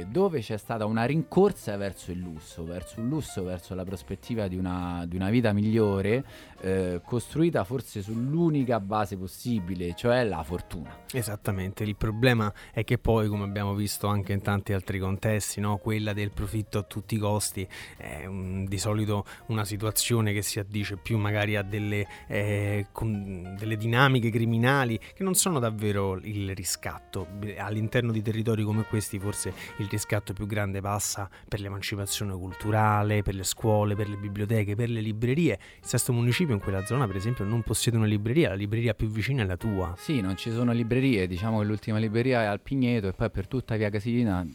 dove c'è stata una rincorsa verso il lusso, verso un lusso, verso la prospettiva di una, di una vita migliore, eh, costruita forse sull'unica base possibile, cioè la fortuna. Esattamente, il problema è che poi, come abbiamo visto anche in tanti altri contesti, no? quella del profitto a tutti i costi è un, di solito una situazione che si addice più magari a delle, eh, delle dinamiche criminali che non sono davvero il riscatto. All'interno di territori come questi forse il riscatto più grande passa per l'emancipazione culturale, per le scuole, per le biblioteche, per le librerie. Il sesto municipio in quella zona, per esempio, non possiede una libreria, la libreria più vicina è la tua. Sì, non ci sono librerie, diciamo che l'ultima libreria è al Pigneto e poi per tutta via Casilina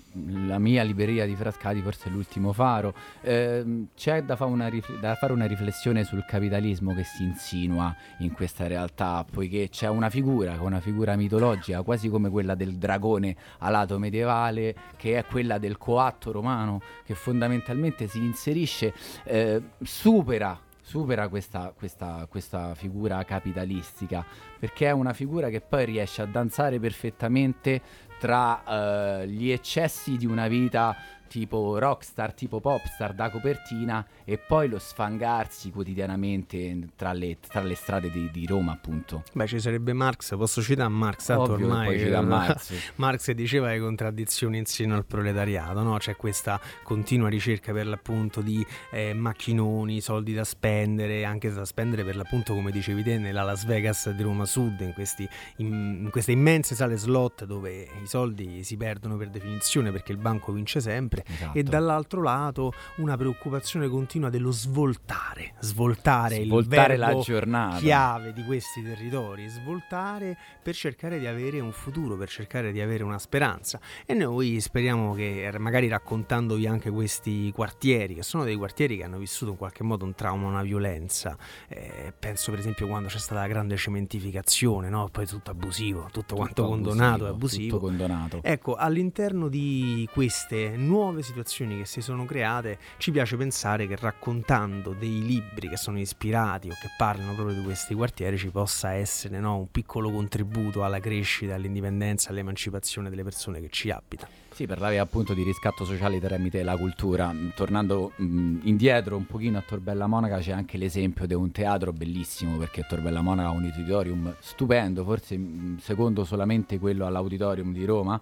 la mia libreria di Frascati forse è l'ultimo faro. Eh, c'è da, fa rif- da fare una riflessione sul capitalismo che si insinua in questa realtà, poiché c'è una figura, una figura mitologica, quasi come quella del dragone alato medievale, che è quella del coatto romano, che fondamentalmente si inserisce, eh, supera supera questa, questa, questa, figura capitalistica, perché è una figura che poi riesce a danzare perfettamente tra eh, gli eccessi di una vita tipo rockstar, tipo popstar da copertina e poi lo sfangarsi quotidianamente tra le, tra le strade di, di, Roma, appunto. Beh, ci sarebbe Marx, posso citare Marx, tanto Ovvio, ormai cita Marx. Marx diceva le contraddizioni insieme al proletariato, no? C'è questa continua ricerca per l'appunto di eh, macchinoni, soldi da spendere, anche da spendere per l'appunto, come dicevi te, nella Las Vegas di Roma Sud, in, questi, in, in queste immense sale slot dove i soldi si perdono per definizione perché il banco vince sempre Esatto. e dall'altro lato una preoccupazione continua dello svoltare, svoltare, Svoltare il la giornata. chiave di questi territori, svoltare per cercare di avere un futuro, per cercare di avere una speranza. E noi speriamo che eh, magari raccontandovi anche questi quartieri, che sono dei quartieri che hanno vissuto in qualche modo un trauma, una violenza. Eh, penso per esempio quando c'è stata la grande cementificazione, no? poi tutto abusivo, tutto quanto Tutto condonato e abusivo, abusivo. tutto condonato. Ecco, all'interno di queste nuove situazioni che si sono create, ci piace pensare che raccontando dei libri che sono ispirati o che parlano proprio di questi quartieri ci possa essere no, un piccolo contributo alla crescita, all'indipendenza, all'emancipazione delle persone che ci abitano. Sì, parlavi appunto di riscatto sociale tramite la cultura. Tornando mh, indietro un pochino a Torbella Monaca c'è anche l'esempio di un teatro bellissimo perché Torbella Monaca ha un auditorium stupendo, forse mh, secondo solamente quello all'auditorium di Roma.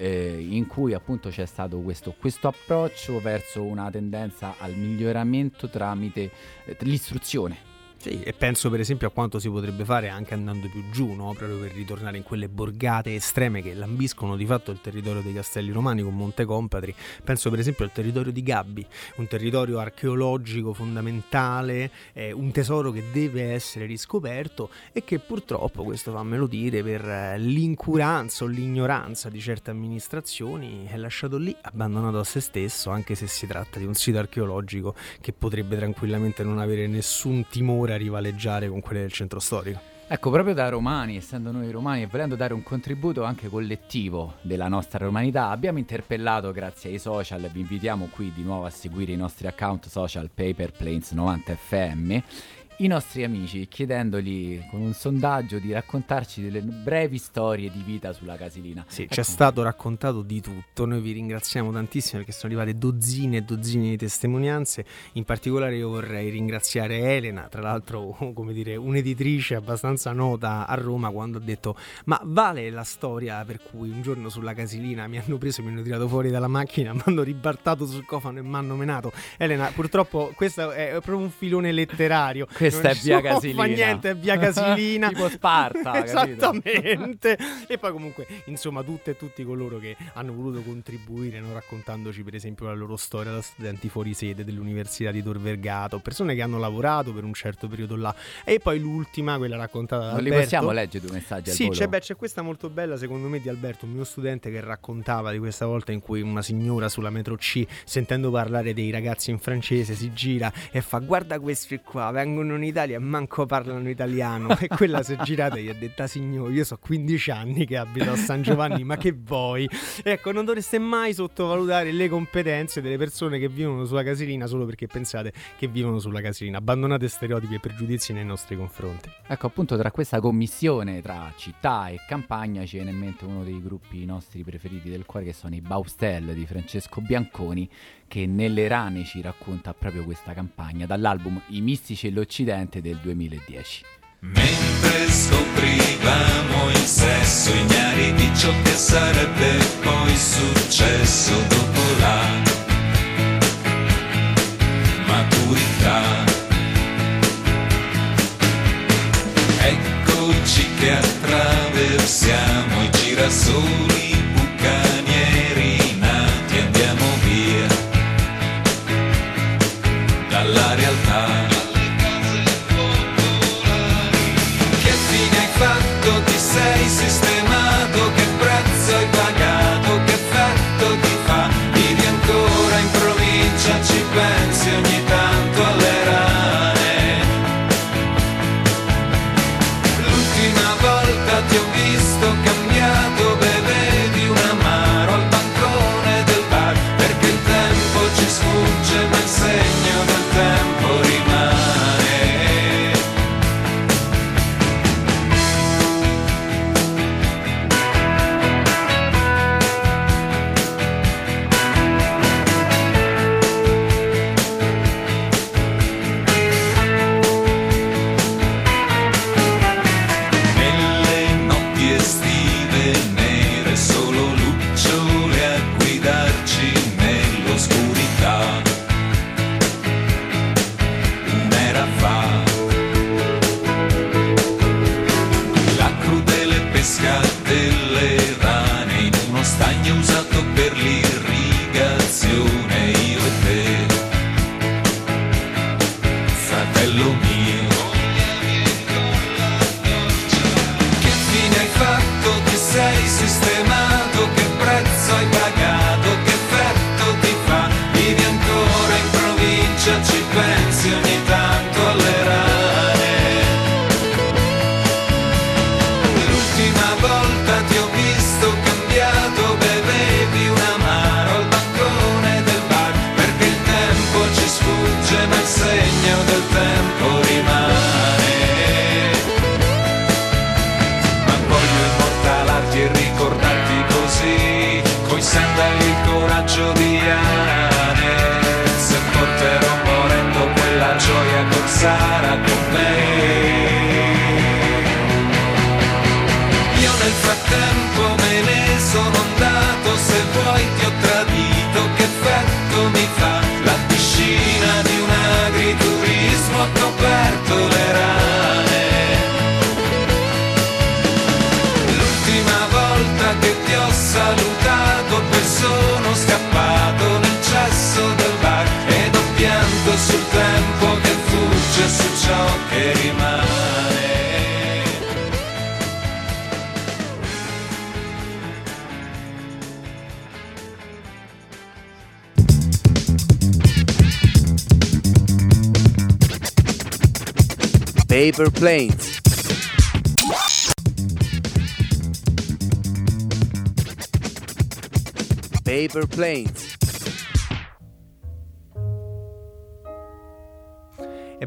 Eh, in cui appunto c'è stato questo, questo approccio verso una tendenza al miglioramento tramite eh, l'istruzione. Sì, e penso per esempio a quanto si potrebbe fare anche andando più giù, no? proprio per ritornare in quelle borgate estreme che lambiscono di fatto il territorio dei Castelli Romani con Monte Compatri. Penso per esempio al territorio di Gabbi, un territorio archeologico fondamentale, eh, un tesoro che deve essere riscoperto e che purtroppo, questo fammelo dire, per eh, l'incuranza o l'ignoranza di certe amministrazioni è lasciato lì, abbandonato a se stesso, anche se si tratta di un sito archeologico che potrebbe tranquillamente non avere nessun timore a rivaleggiare con quelle del centro storico. Ecco, proprio da romani, essendo noi romani e volendo dare un contributo anche collettivo della nostra romanità, abbiamo interpellato grazie ai social, vi invitiamo qui di nuovo a seguire i nostri account social Paperplanes90fm, i nostri amici chiedendogli con un sondaggio di raccontarci delle brevi storie di vita sulla Casilina. Sì, Ecco, c'è stato raccontato di tutto, noi vi ringraziamo tantissimo perché sono arrivate dozzine e dozzine di testimonianze, in particolare io vorrei ringraziare Elena, tra l'altro come dire un'editrice abbastanza nota a Roma quando ha detto ma vale la storia per cui un giorno sulla Casilina mi hanno preso, mi hanno tirato fuori dalla macchina, mi hanno ribaltato sul cofano e mi hanno menato. Elena, purtroppo questo è proprio un filone letterario. Questa Non è via Casilina. fa niente, è via Casilina. Tipo Sparta? Esattamente. e poi comunque, insomma, tutte e tutti coloro che hanno voluto contribuire, no, raccontandoci per esempio la loro storia da studenti fuori sede dell'Università di Tor Vergata, o persone che hanno lavorato per un certo periodo là. E poi l'ultima, quella raccontata da Non li Alberto. possiamo leggere due messaggi Sì, c'è, beh, c'è questa molto bella secondo me di Alberto, un mio studente che raccontava di questa volta in cui una signora sulla metro C, sentendo parlare dei ragazzi in francese, si gira e fa guarda questi qua, vengono in Italia e manco parlano italiano. e quella si è girata e gli ha detto, "Ah, signore, io so 15 anni che abito a San Giovanni, ma che vuoi? Ecco, non dovreste mai sottovalutare le competenze delle persone che vivono sulla Casilina solo perché pensate che vivono sulla Casilina. Abbandonate stereotipi e pregiudizi nei nostri confronti. Ecco, appunto, tra questa commissione tra città e campagna ci viene in mente uno dei gruppi nostri preferiti del cuore, che sono i Baustel di Francesco Bianconi, che nelle rane ci racconta proprio questa campagna dall'album I mistici e l'Occidente del 2010. Mentre scoprivamo il sesso ignari di ciò che sarebbe poi successo dopo la maturità. Eccoci che attraversiamo i girasoli Paper Planes. Paper Planes.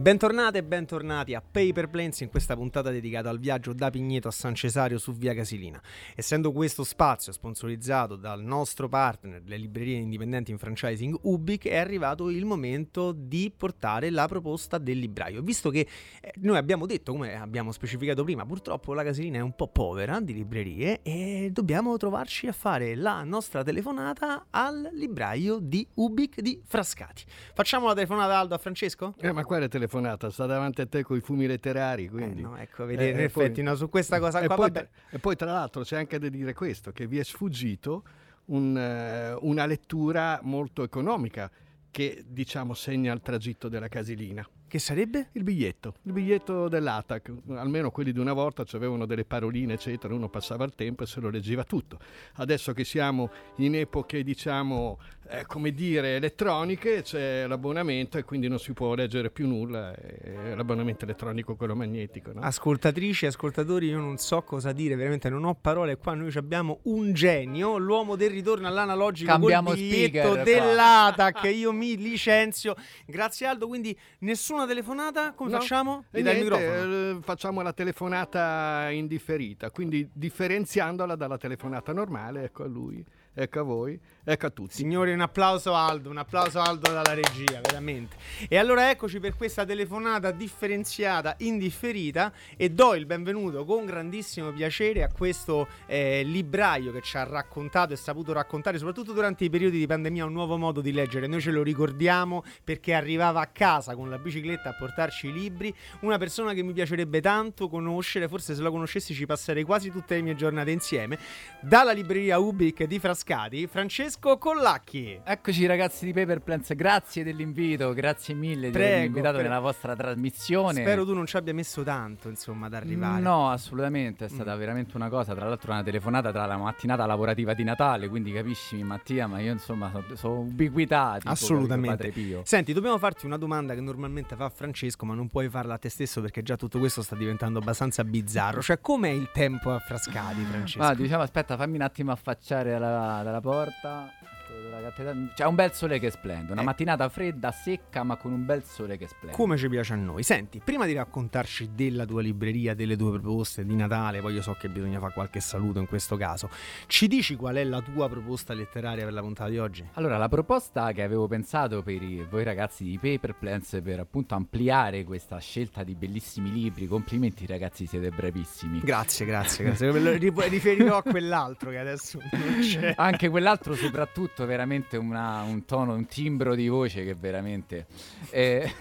Bentornate e bentornati a Paper Planes in questa puntata dedicata al viaggio da Pigneto a San Cesario su via Casilina. Essendo questo spazio sponsorizzato dal nostro partner, le librerie indipendenti in franchising Ubic, è arrivato il momento di portare la proposta del libraio. Visto che eh, noi abbiamo detto, come abbiamo specificato prima, purtroppo la Casilina è un po' povera di librerie e dobbiamo trovarci a fare la nostra telefonata al libraio di Ubic di Frascati. Facciamo la telefonata Aldo a Francesco? Eh, ma quale telefonata? Sta davanti a te con i fumi letterari, quindi... no, ecco, vedi, in effetti, no, su questa cosa e qua, Poi, vabbè. e poi, tra l'altro, c'è anche da dire questo, che vi è sfuggito un, eh, una lettura molto economica che, diciamo, segna il tragitto della Casilina. Che sarebbe? Il biglietto, il biglietto dell'ATAC, almeno quelli di una volta avevano delle paroline eccetera, uno passava il tempo e se lo leggeva tutto. Adesso che siamo in epoche diciamo, eh, come dire, elettroniche, c'è l'abbonamento e quindi non si può leggere più nulla, è l'abbonamento elettronico quello magnetico. No? Ascoltatrici, ascoltatori, io non so cosa dire, veramente non ho parole. Qua noi abbiamo un genio, l'uomo del ritorno all'analogico Cambiamo col biglietto speaker, dell'ATAC. io mi licenzio. Grazie Aldo, quindi nessuna telefonata, come No, facciamo? e Mi dai il niente, eh, facciamo la telefonata indifferita, quindi differenziandola dalla telefonata normale, ecco a lui, ecco a voi, ecco a tutti. Signori, un applauso Aldo, un applauso Aldo dalla regia, veramente. E allora eccoci per questa telefonata differenziata, indifferita e do il benvenuto con grandissimo piacere a questo eh, libraio che ci ha raccontato e saputo raccontare, soprattutto durante i periodi di pandemia, un nuovo modo di leggere. Noi ce lo ricordiamo perché arrivava a casa con la bicicletta a portarci i libri, una persona che mi piacerebbe tanto conoscere, forse se la conoscessi ci passerei quasi tutte le mie giornate insieme, dalla libreria Ubic di Frascati, Francesco Collacchi. Eccoci ragazzi di Paper Plans, grazie dell'invito, grazie mille di Prego, avermi invitato prego. nella vostra trasmissione. Spero tu non ci abbia messo tanto, insomma, ad arrivare. Mm. No, assolutamente, è stata veramente una cosa, tra l'altro una telefonata tra la mattinata lavorativa di Natale, quindi capisci Mattia, ma io insomma sono so ubiquità. tipo Assolutamente. Pio. Senti, dobbiamo farti una domanda che normalmente fa Francesco, ma non puoi farla a te stesso perché già tutto questo sta diventando abbastanza bizzarro. Cioè, com'è il tempo a Frascati, Francesco? Ah, diciamo, aspetta, fammi un attimo affacciare dalla, dalla porta. Della cattedrale. C'è un bel sole che splende, una Eh. mattinata fredda, secca, ma con un bel sole che splende. Come ci piace a noi. Senti, prima di raccontarci della tua libreria, delle tue proposte di Natale, poi io so che bisogna fare qualche saluto in questo caso, ci dici qual è la tua proposta letteraria per la puntata di oggi? Allora, la proposta che avevo pensato per i- voi ragazzi di Paper Plans per appunto ampliare questa scelta di bellissimi libri, complimenti ragazzi, siete bravissimi. Grazie, grazie, grazie. Me lo ri- riferirò a quell'altro che adesso non c'è. Anche quell'altro soprattutto veramente una- un tono, un timbro di voce che veramente... eh,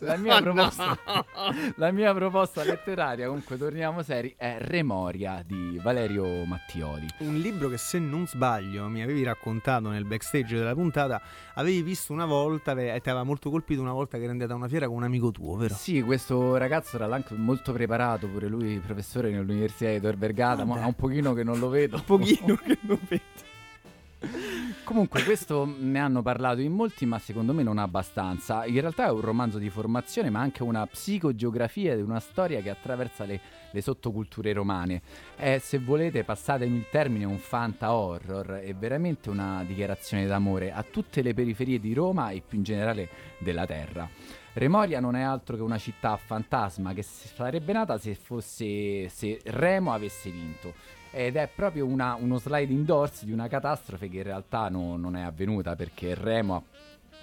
La mia, Oh, proposta, no. la mia proposta letteraria, comunque torniamo seri, è Remoria di Valerio Mattioli. Un libro che se non sbaglio mi avevi raccontato nel backstage della puntata, avevi visto una volta e ti aveva molto colpito una volta che eri andata a una fiera con un amico tuo, vero? Sì, questo ragazzo era anche molto preparato, pure lui professore nell'Università di Tor Vergata, ma Vabbè. ha un pochino che non lo vedo. Un pochino che non vedi. Comunque questo ne hanno parlato in molti, ma secondo me non abbastanza. In realtà è un romanzo di formazione, ma anche una psicogeografia di una storia che attraversa le, le sottoculture romane. È, se volete, passatemi il termine, un fanta horror. È veramente una dichiarazione d'amore a tutte le periferie di Roma e più in generale della terra. Remoria non è altro che una città fantasma che sarebbe nata se fosse se Remo avesse vinto. Ed è proprio una- uno sliding doors di una catastrofe che in realtà no- non è avvenuta perché Remo ha-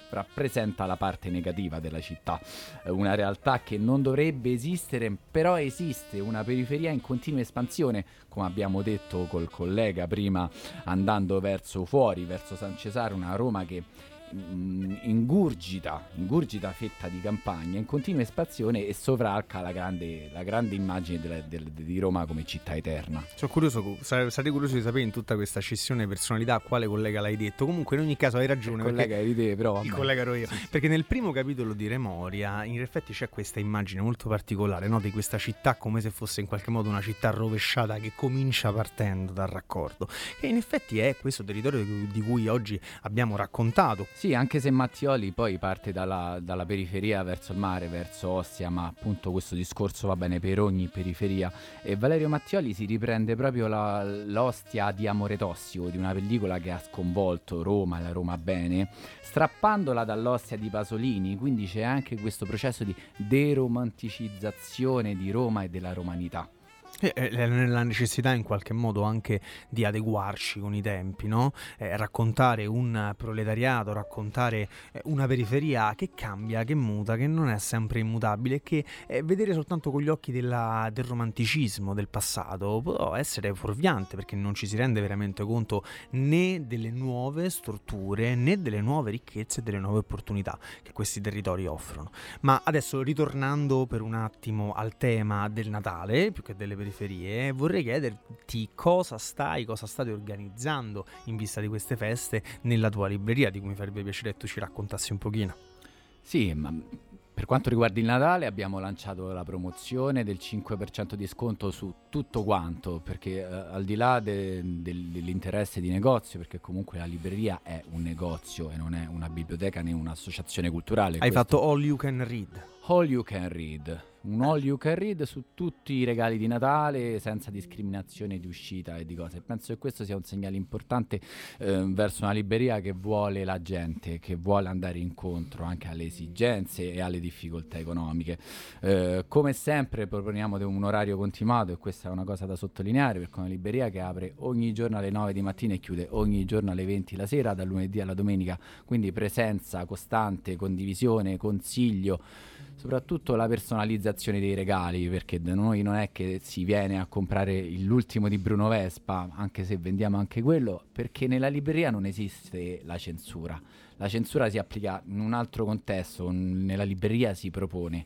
rappresenta la parte negativa della città, una realtà che non dovrebbe esistere, però esiste, una periferia in continua espansione, come abbiamo detto col collega prima, andando verso fuori, verso San Cesare, una Roma che ingurgita, ingurgita fetta di campagna in continua espansione e sovralca la grande, la grande immagine della- del- di Roma come città eterna. Sono curioso, sare- sarei curioso di sapere in tutta questa scissione di personalità a quale collega l'hai detto. Comunque, in ogni caso, hai ragione. Il collega eri te, però Il collega ero io. Perché nel primo capitolo di Remoria, in effetti, c'è questa immagine molto particolare no? di questa città come se fosse in qualche modo una città rovesciata che comincia partendo dal raccordo. Che in effetti è questo territorio di cui- di cui oggi abbiamo raccontato. Sì, anche se Mattioli poi parte dalla, dalla periferia verso il mare, verso Ostia, ma appunto questo discorso va bene per ogni periferia. E Valerio Mattioli si riprende proprio la- l'ostia di Amore Tossico, di una pellicola che ha sconvolto Roma la Roma bene, strappandola dall'ostia di Pasolini, quindi c'è anche questo processo di deromanticizzazione di Roma e della romanità. Nella necessità in qualche modo anche di adeguarci con i tempi, no? Eh, raccontare un proletariato, raccontare eh, una periferia che cambia, che muta, che non è sempre immutabile che eh, vedere soltanto con gli occhi della- del romanticismo del passato può essere fuorviante perché non ci si rende veramente conto né delle nuove strutture né delle nuove ricchezze delle nuove opportunità che questi territori offrono. Ma adesso ritornando per un attimo al tema del Natale, più che delle periferie, vorrei chiederti cosa stai, cosa state organizzando in vista di queste feste nella tua libreria, di cui mi farebbe piacere che tu ci raccontassi un pochino. Sì, ma per quanto riguarda il Natale abbiamo lanciato la promozione del 5% di sconto su tutto quanto, perché eh, al di là de- del- dell'interesse di negozio, perché comunque la libreria è un negozio e non è una biblioteca né un'associazione culturale. Hai questo- fatto All You Can Read. All you can read, un all you can read su tutti i regali di Natale senza discriminazione di uscita e di cose. Penso che questo sia un segnale importante eh, verso una libreria che vuole la gente, che vuole andare incontro anche alle esigenze e alle difficoltà economiche. Eh, come sempre proponiamo un orario continuato e questa è una cosa da sottolineare perché è una libreria che apre ogni giorno alle 9 di mattina e chiude ogni giorno alle 20 la sera, dal lunedì alla domenica, quindi presenza costante, condivisione, consiglio soprattutto la personalizzazione dei regali, perché da noi non è che si viene a comprare l'ultimo di Bruno Vespa, anche se vendiamo anche quello, perché nella libreria non esiste la censura. La censura si applica in un altro contesto, nella libreria si propone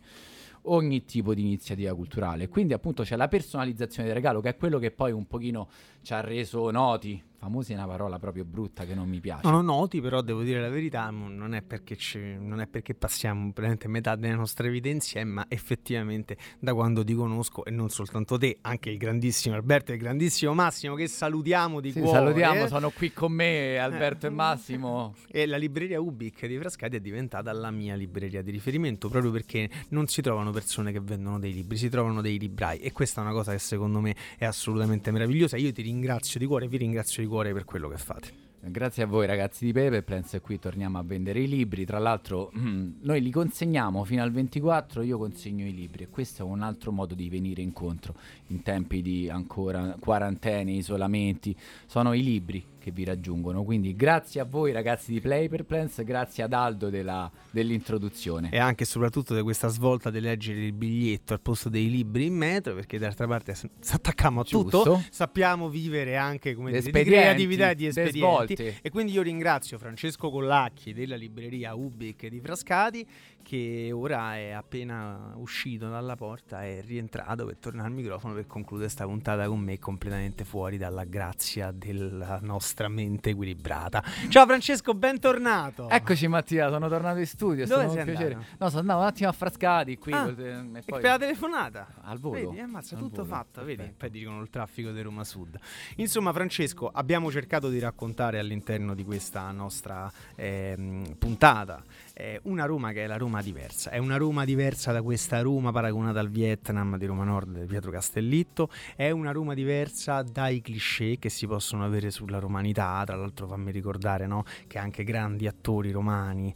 ogni tipo di iniziativa culturale. Quindi appunto c'è la personalizzazione del regalo, che è quello che poi un pochino ci ha reso noti. Famosi è una parola proprio brutta che non mi piace. Non ho noti, però devo dire la verità, non è perché, ci- non è perché passiamo praticamente metà delle nostre vite insieme, ma effettivamente da quando ti conosco, e non soltanto te, anche il grandissimo Alberto e il grandissimo Massimo, che salutiamo di Sì, cuore. salutiamo, sono qui con me Alberto e Massimo. E la libreria Ubic di Frascati è diventata la mia libreria di riferimento proprio perché non si trovano persone che vendono dei libri, si trovano dei librai e questa è una cosa che secondo me è assolutamente meravigliosa. Io ti ringrazio di cuore, vi ringrazio di cuore per quello che fate. Grazie a voi ragazzi di Pepe, che qui torniamo a vendere i libri, tra l'altro noi li consegniamo fino al 24, io consegno i libri. E questo è un altro modo di venire incontro. In tempi di ancora quarantene, isolamenti, sono i libri che vi raggiungono, quindi grazie a voi ragazzi di Play per Plans, grazie ad Aldo della- dell'introduzione. E anche e soprattutto di questa svolta di leggere il biglietto al posto dei libri in metro, perché d'altra parte se attacchiamo a Giusto. tutto, sappiamo vivere anche come dire, di creatività e di svolte. E quindi io ringrazio Francesco Collacchi della libreria Ubic di Frascati che ora è appena uscito dalla porta, è rientrato per tornare al microfono per concludere questa puntata con me completamente fuori dalla grazia della nostra mente equilibrata. Ciao Francesco, bentornato. Eccoci Mattia, sono tornato in studio, è Dove stato sei un piacere. andato? No, sono andato un attimo a Frascati qui Ah, e poi per la telefonata al volo. Vedi, ammazza, Al tutto volo, fatto, vedi? perfetto. Poi dicono il traffico di Roma Sud. Insomma, Francesco, abbiamo cercato di raccontare all'interno di questa nostra ehm, puntata eh, una Roma che è la Roma diversa. È una Roma diversa da questa Roma paragonata al Vietnam di Roma Nord di Pietro Castellitto. È una Roma diversa dai cliché che si possono avere sulla romanità. Tra l'altro, fammi ricordare no, che anche grandi attori romani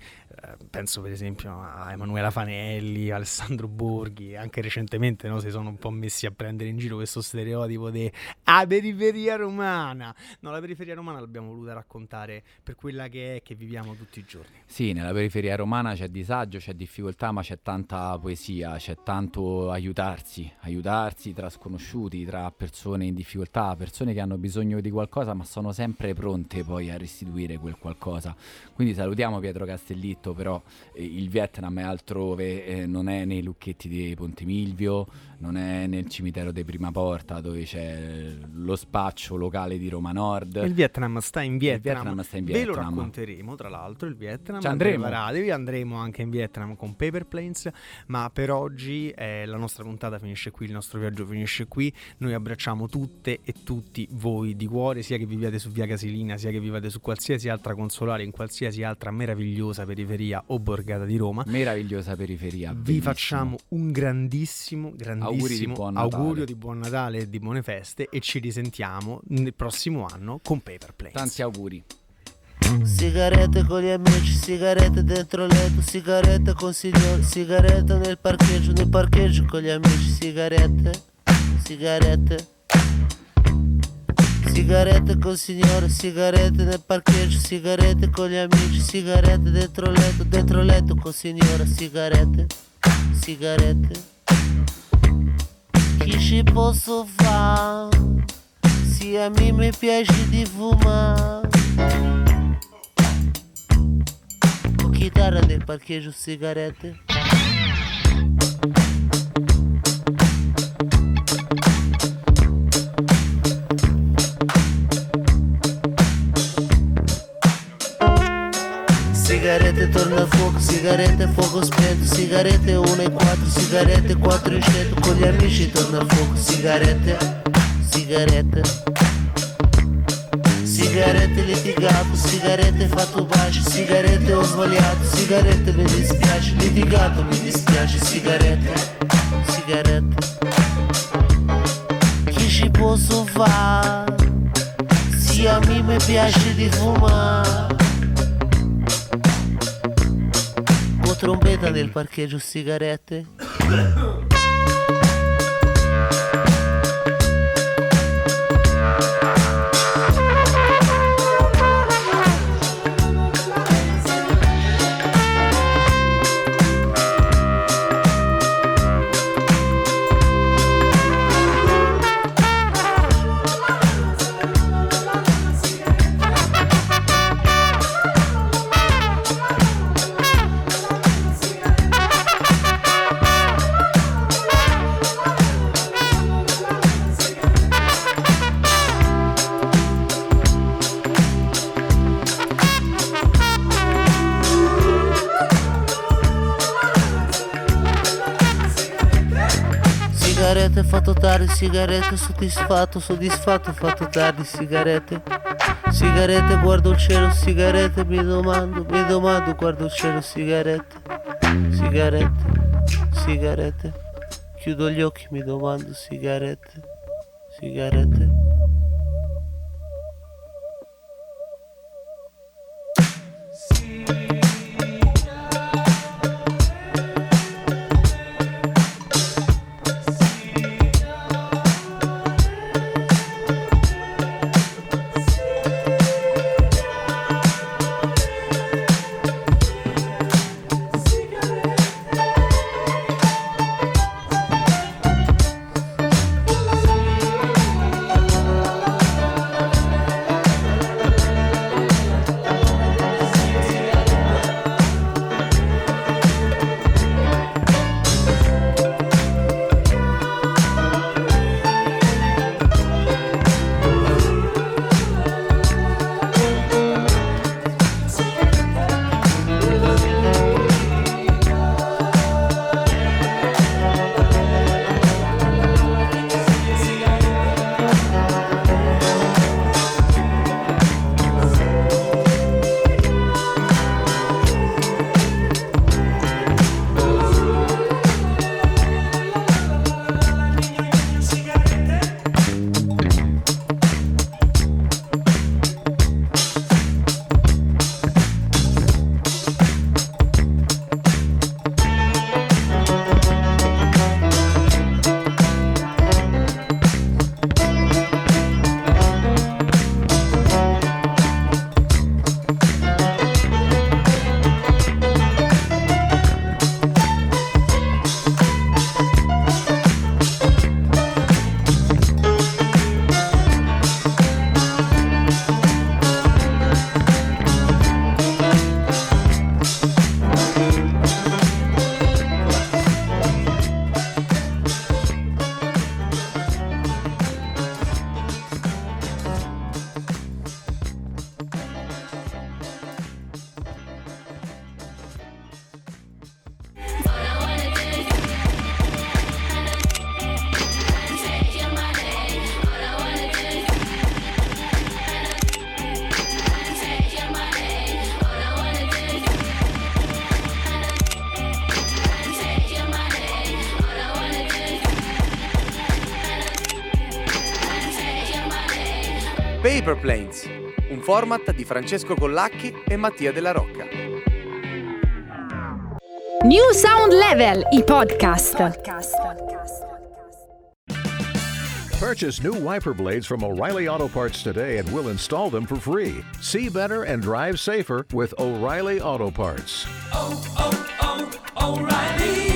penso per esempio a Emanuela Fanelli, Alessandro Borghi, anche recentemente no, si sono un po' messi a prendere in giro questo stereotipo di ah, periferia romana. No, la periferia romana l'abbiamo voluta raccontare per quella che è, che viviamo tutti i giorni. Sì, nella periferia romana c'è disagio, c'è difficoltà, ma c'è tanta poesia, c'è tanto aiutarsi, aiutarsi tra sconosciuti, tra persone in difficoltà, persone che hanno bisogno di qualcosa, ma sono sempre pronte poi a restituire quel qualcosa. Quindi salutiamo Pietro Castellitto, però eh, il Vietnam è altrove, eh, non è nei lucchetti di Ponte Milvio, non è nel cimitero di Prima Porta dove c'è lo spaccio locale di Roma Nord. Il Vietnam sta in Vietnam. Vietnam sta in Ve lo Vietnam. racconteremo, tra l'altro, il Vietnam. Ci andremo. Preparatevi, andremo anche in Vietnam con Paper Planes, ma per oggi eh, la nostra puntata finisce qui, il nostro viaggio finisce qui. Noi abbracciamo tutte e tutti voi di cuore, sia che viviate su Via Casilina, sia che viviate su qualsiasi altra consolare, in qualsiasi altra meravigliosa periferia o borgata di Roma. Meravigliosa periferia. Vi bellissimo. facciamo un grandissimo, grandissimo Auguri di buon Natale. augurio di buon Natale e di buone feste e ci risentiamo nel prossimo anno con Paper Planes. Tanti auguri. Sigarette con gli amici, sigarette dentro letto, sigarette con signori, sigarette nel parcheggio, nel parcheggio con gli amici, sigarette, sigarette. Sigarette col signore, sigarette nel parcheggio, sigarette con gli amici, sigarette dentro letto, dentro letto col signore, sigarette, sigarette. Ci posso fare? Se a mim me piace di fumare chitarra nel parcheggio sigarette Sigarette torna a fuoco, sigarette fuoco spento, sigarette 1 e 4, sigarette 4 in cento, con gli amici torna a fuoco, sigarette, sigarette. Sigarette litigato, sigarette fatto bacio, sigarette ho sbagliato, sigarette mi dispiace, litigato mi dispiace, sigarette, sigarette. Chi ci posso fare? Se a me mi piace di fumare. Con trombetta nel parcheggio sigarette. Sigarette fatto tardi, sigarette soddisfatto, soddisfatto fatto tardi, sigarette. Sigarette guardo il cielo, sigarette mi domando, mi domando guardo il cielo, sigarette. Sigarette, sigarette. Chiudo gli occhi, mi domando, sigarette. Sigarette. Format di Francesco Collacchi e Mattia Della Rocca. New Sound Level, i podcast. Purchase new wiper blades from O'Reilly Auto Parts today and we'll install them for free. See better and drive safer with O'Reilly Auto Parts. oh, oh, O'Reilly.